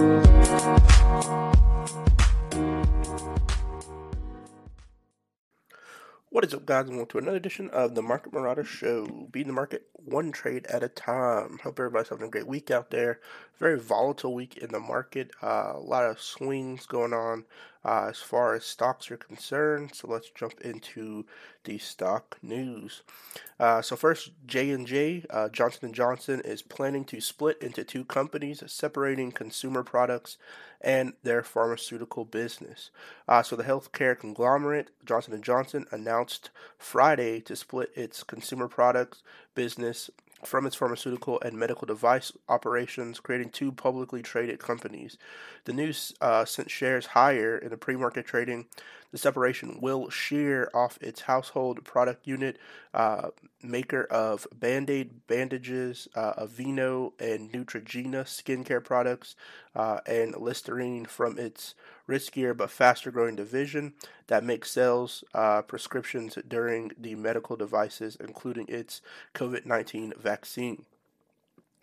What is up, guys, and welcome to another edition of the Market Marauder Show. Beating the market one trade at a time. Hope everybody's having a great week out there. Very volatile week in the market. Uh, a lot of swings going on uh, as far as stocks are concerned. So let's jump into the stock news. Uh, so first, J and J uh, Johnson and Johnson is planning to split into two companies, separating consumer products and their pharmaceutical business. Uh, so the healthcare conglomerate Johnson and Johnson announced Friday to split its consumer products business from its pharmaceutical and medical device operations, creating two publicly traded companies. The news uh, sent shares higher in the pre market trading. The separation will shear off its household product unit, uh, maker of Band Aid bandages, uh, Aveeno and Neutrogena skincare products, uh, and Listerine from its riskier but faster growing division that makes sales uh, prescriptions during the medical devices, including its COVID 19 vaccine.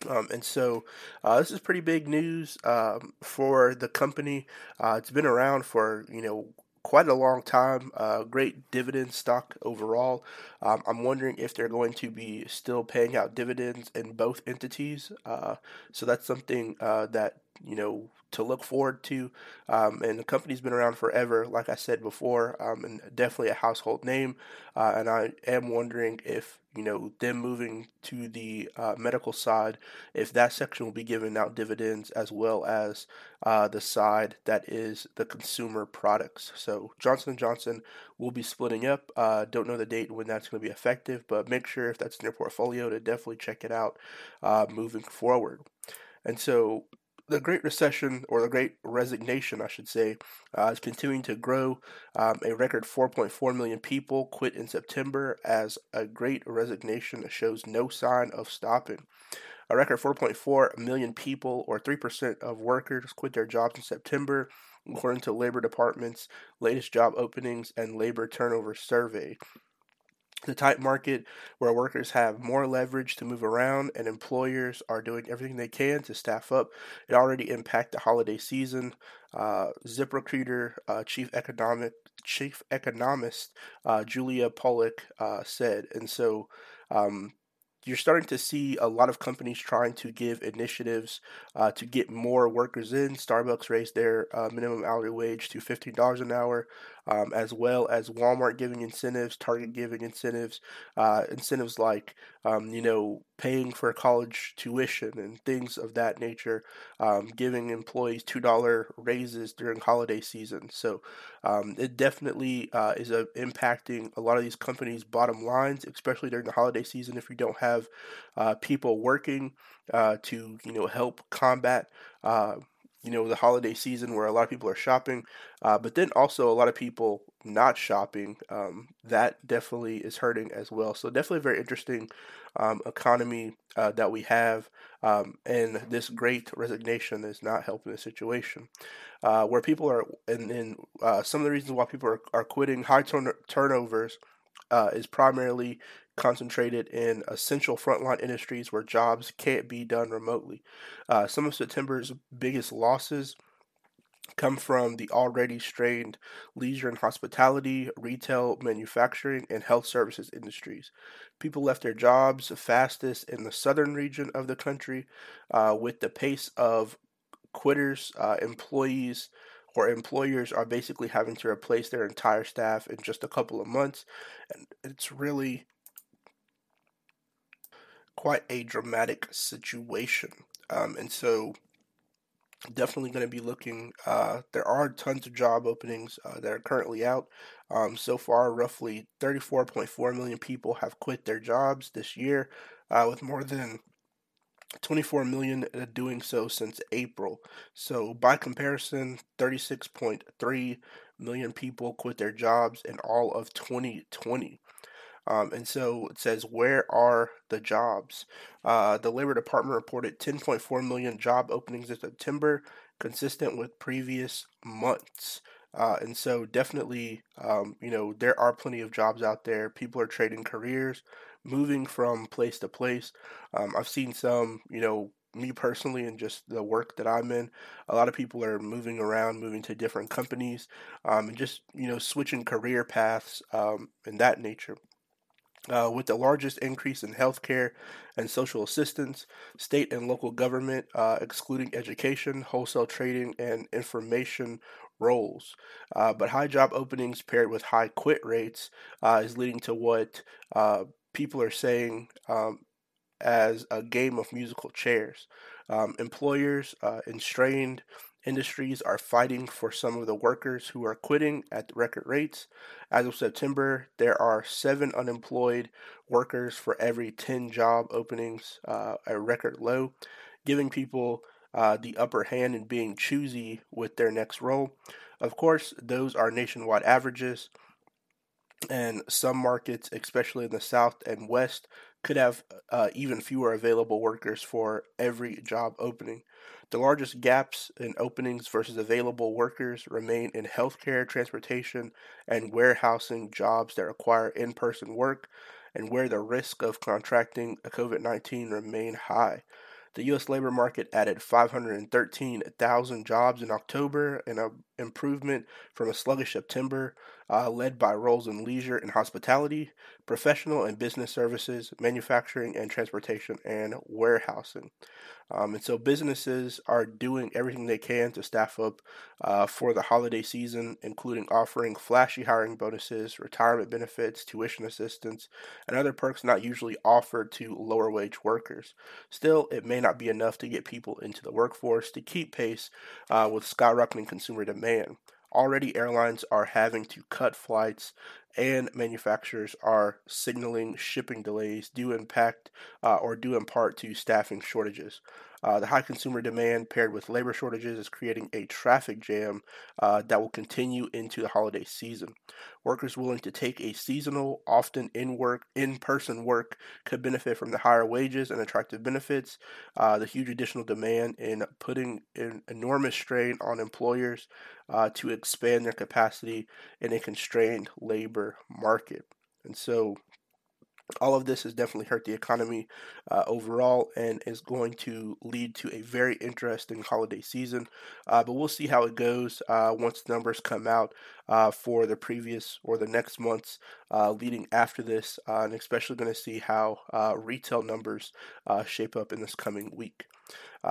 Um, and so uh, this is pretty big news um, for the company. Uh, it's been around for you know quite a long time. Uh, great dividend stock overall. Um, I'm wondering if they're going to be still paying out dividends in both entities. Uh, so that's something uh, that you know to look forward to. Um, and the company's been around forever, like I said before, um, and definitely a household name. Uh, and I am wondering if you know them moving to the uh, medical side, if that section will be giving out dividends as well as uh, the side that is the consumer products. So Johnson and Johnson will be splitting up. Uh, don't know the date when that's going to be effective, but make sure if that's in your portfolio to definitely check it out uh, moving forward. And so the Great Recession, or the Great Resignation, I should say, uh, is continuing to grow. Um, a record 4.4 million people quit in September as a Great Resignation shows no sign of stopping. A record 4.4 million people, or 3% of workers, quit their jobs in September, according to Labor Department's latest job openings and labor turnover survey the tight market where workers have more leverage to move around and employers are doing everything they can to staff up. It already impacted the holiday season. Uh, ZipRecruiter uh, chief economic chief economist uh, Julia Pollak uh, said, and so um, you're starting to see a lot of companies trying to give initiatives uh, to get more workers in. Starbucks raised their uh, minimum hourly wage to $15 an hour, um, as well as Walmart giving incentives, Target giving incentives, uh, incentives like, um, you know, paying for college tuition and things of that nature, um, giving employees $2 raises during holiday season. So um, it definitely uh, is a, impacting a lot of these companies' bottom lines, especially during the holiday season if you don't have uh, people working uh, to, you know, help combat uh, you know the holiday season where a lot of people are shopping, uh, but then also a lot of people not shopping. Um, that definitely is hurting as well. So definitely very interesting um, economy uh, that we have, um, and this great resignation is not helping the situation. Uh, where people are, and, and uh, some of the reasons why people are, are quitting, high turn- turnovers uh, is primarily concentrated in essential frontline industries where jobs can't be done remotely. Uh, some of September's biggest losses come from the already strained leisure and hospitality, retail, manufacturing, and health services industries. People left their jobs fastest in the southern region of the country, uh, with the pace of quitters, uh, employees, or employers are basically having to replace their entire staff in just a couple of months. And it's really quite a dramatic situation. Um, and so, definitely going to be looking. Uh, there are tons of job openings uh, that are currently out. Um, so far, roughly 34.4 million people have quit their jobs this year, uh, with more than 24 million uh, doing so since April. So, by comparison, 36.3 million people quit their jobs in all of 2020. Um, and so it says, where are the jobs? Uh, the Labor Department reported 10.4 million job openings in September, consistent with previous months. Uh, and so definitely, um, you know, there are plenty of jobs out there. People are trading careers, moving from place to place. Um, I've seen some, you know, me personally and just the work that I'm in, a lot of people are moving around, moving to different companies, um, and just you know switching career paths um, and that nature. Uh, with the largest increase in healthcare and social assistance, state and local government, uh, excluding education, wholesale trading, and information roles. Uh, but high job openings paired with high quit rates uh, is leading to what uh, people are saying um, as a game of musical chairs. Um, employers uh, in strained industries are fighting for some of the workers who are quitting at record rates. As of September, there are seven unemployed workers for every 10 job openings, uh, a record low, giving people uh, the upper hand in being choosy with their next role. Of course, those are nationwide averages, and some markets, especially in the South and West, could have uh, even fewer available workers for every job opening. The largest gaps in openings versus available workers remain in healthcare, transportation, and warehousing jobs that require in person work and where the risk of contracting COVID 19 remain high. The U.S. labor market added 513,000 jobs in October, an improvement from a sluggish September, uh, led by roles in leisure and hospitality, professional and business services, manufacturing and transportation, and warehousing. Um, and so businesses are doing everything they can to staff up uh, for the holiday season, including offering flashy hiring bonuses, retirement benefits, tuition assistance, and other perks not usually offered to lower wage workers. Still, it may not be enough to get people into the workforce to keep pace uh, with skyrocketing consumer demand. Already, airlines are having to cut flights, and manufacturers are signaling shipping delays due in fact uh, or due in part to staffing shortages. Uh, the high consumer demand paired with labor shortages is creating a traffic jam uh, that will continue into the holiday season. Workers willing to take a seasonal, often in work, in person work, could benefit from the higher wages and attractive benefits. Uh, the huge additional demand in putting an enormous strain on employers uh, to expand their capacity in a constrained labor market. And so all of this has definitely hurt the economy uh, overall and is going to lead to a very interesting holiday season. Uh, but we'll see how it goes uh, once the numbers come out uh, for the previous or the next months uh, leading after this, uh, and especially going to see how retail numbers shape up in this coming week.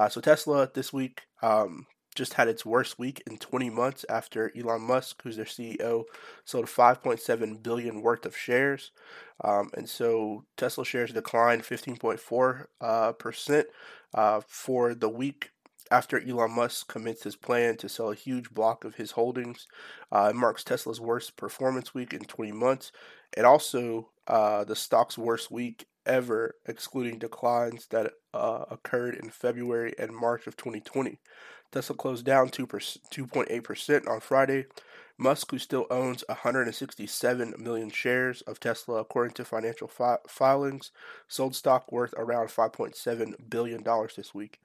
so Tesla this week um, just had its worst week in 20 months after Elon Musk, who's their CEO, sold 5.7 billion worth of shares, um, and so Tesla shares declined 15.4 uh, percent uh, for the week after Elon Musk commits his plan to sell a huge block of his holdings. Uh, it marks Tesla's worst performance week in 20 months, and also uh, the stock's worst week ever, excluding declines that uh, occurred in February and March of 2020. Tesla closed down 2.8% on Friday. Musk, who still owns 167 million shares of Tesla according to financial fi- filings, sold stock worth around $5.7 billion this week.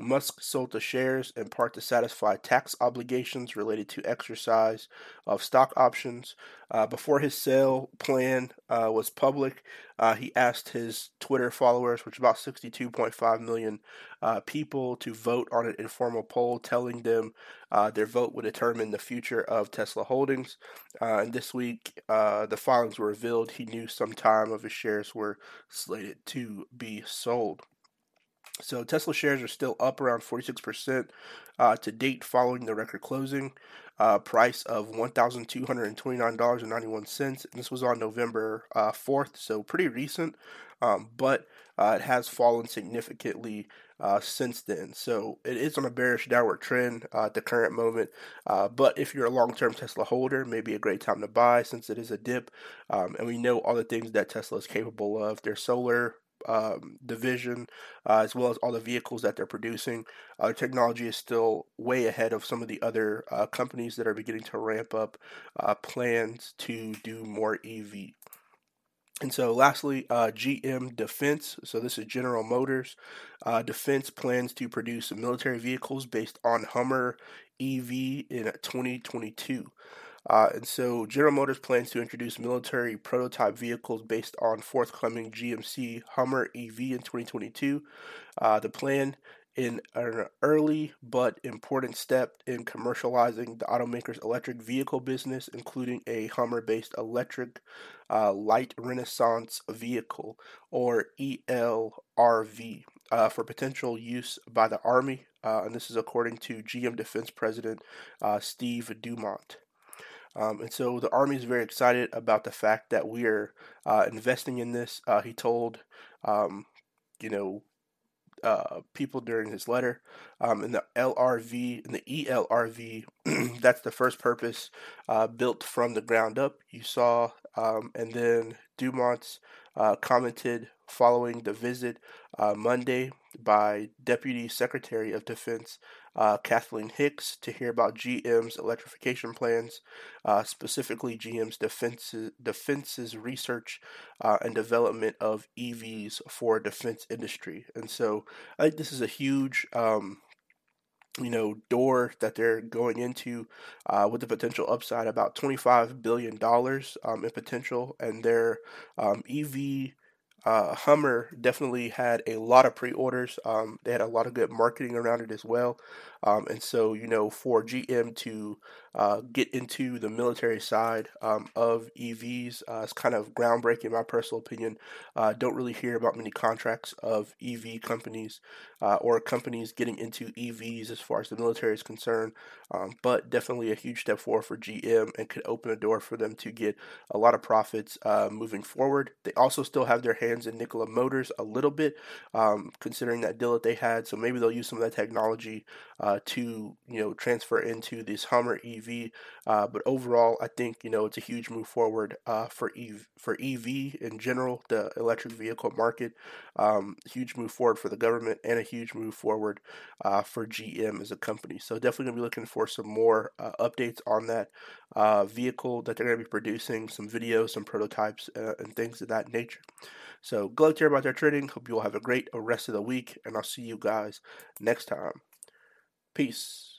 Musk sold the shares in part to satisfy tax obligations related to exercise of stock options. Uh, before his sale plan uh, was public, uh, he asked his Twitter followers, which about 62.5 million uh, people, to vote on an informal poll telling them uh, their vote would determine the future of Tesla holdings. Uh, and this week, the filings were revealed he knew some time of his shares were slated to be sold. So Tesla shares are still up around 46% uh, to date following the record closing uh, price of $1,229.91. This was on November uh, 4th, so pretty recent, um, but uh, it has fallen significantly uh, since then. So it is on a bearish downward trend uh, at the current moment. but if you're a long term Tesla holder, maybe a great time to buy since it is a dip. Um, and we know all the things that Tesla is capable of. Their solar um, division, uh, as well as all the vehicles that they're producing. Uh, technology is still way ahead of some of the other uh, companies that are beginning to ramp up uh, plans to do more EV. And so, lastly, uh, GM Defense. So, this is General Motors. Uh, Defense plans to produce military vehicles based on Hummer EV in 2022. Uh, and so General Motors plans to introduce military prototype vehicles based on forthcoming GMC Hummer EV in 2022. Uh, the plan in an early but important step in commercializing the automaker's electric vehicle business, including a Hummer based electric uh, light reconnaissance vehicle or ELRV. Uh, for potential use by the Army, uh, and this is according to GM Defense President uh, Steve Dumont. Um, and so the Army is very excited about the fact that we are uh, investing in this. Uh, he told, um, you know, uh, people during his letter. Um, in the LRV, in the ELRV, that's the first purpose uh, built from the ground up. You saw, um, and then Dumont's uh, commented following the visit uh, Monday by Deputy Secretary of Defense uh, Kathleen Hicks to hear about GM's electrification plans, uh, specifically GM's defenses, defense's research uh, and development of EVs for defense industry. And so I think this is a huge um, you know door that they're going into uh, with the potential upside about 25 billion dollars um, in potential and their um, ev uh, Hummer definitely had a lot of pre-orders. Um, they had a lot of good marketing around it as well, um, and so you know for GM to uh, get into the military side um, of EVs, uh, it's kind of groundbreaking, in my personal opinion. Uh, don't really hear about many contracts of EV companies uh, or companies getting into EVs as far as the military is concerned, um, but definitely a huge step forward for GM and could open a door for them to get a lot of profits uh, moving forward. They also still have their hands in Nikola Motors a little bit, um, considering that deal that they had. So maybe they'll use some of that technology to you know transfer into this Hummer EV. Uh, but overall, I think you know it's a huge move forward uh, for EV for EV in general, the electric vehicle market. Um, huge move forward for the government and a huge move forward uh, for GM as a company. So definitely gonna be looking for some more uh, updates on that uh, vehicle that they're gonna be producing, some videos, some prototypes, and things of that nature. So glad to hear about their trading. Hope you all have a great rest of the week, and I'll see you guys next time. Peace.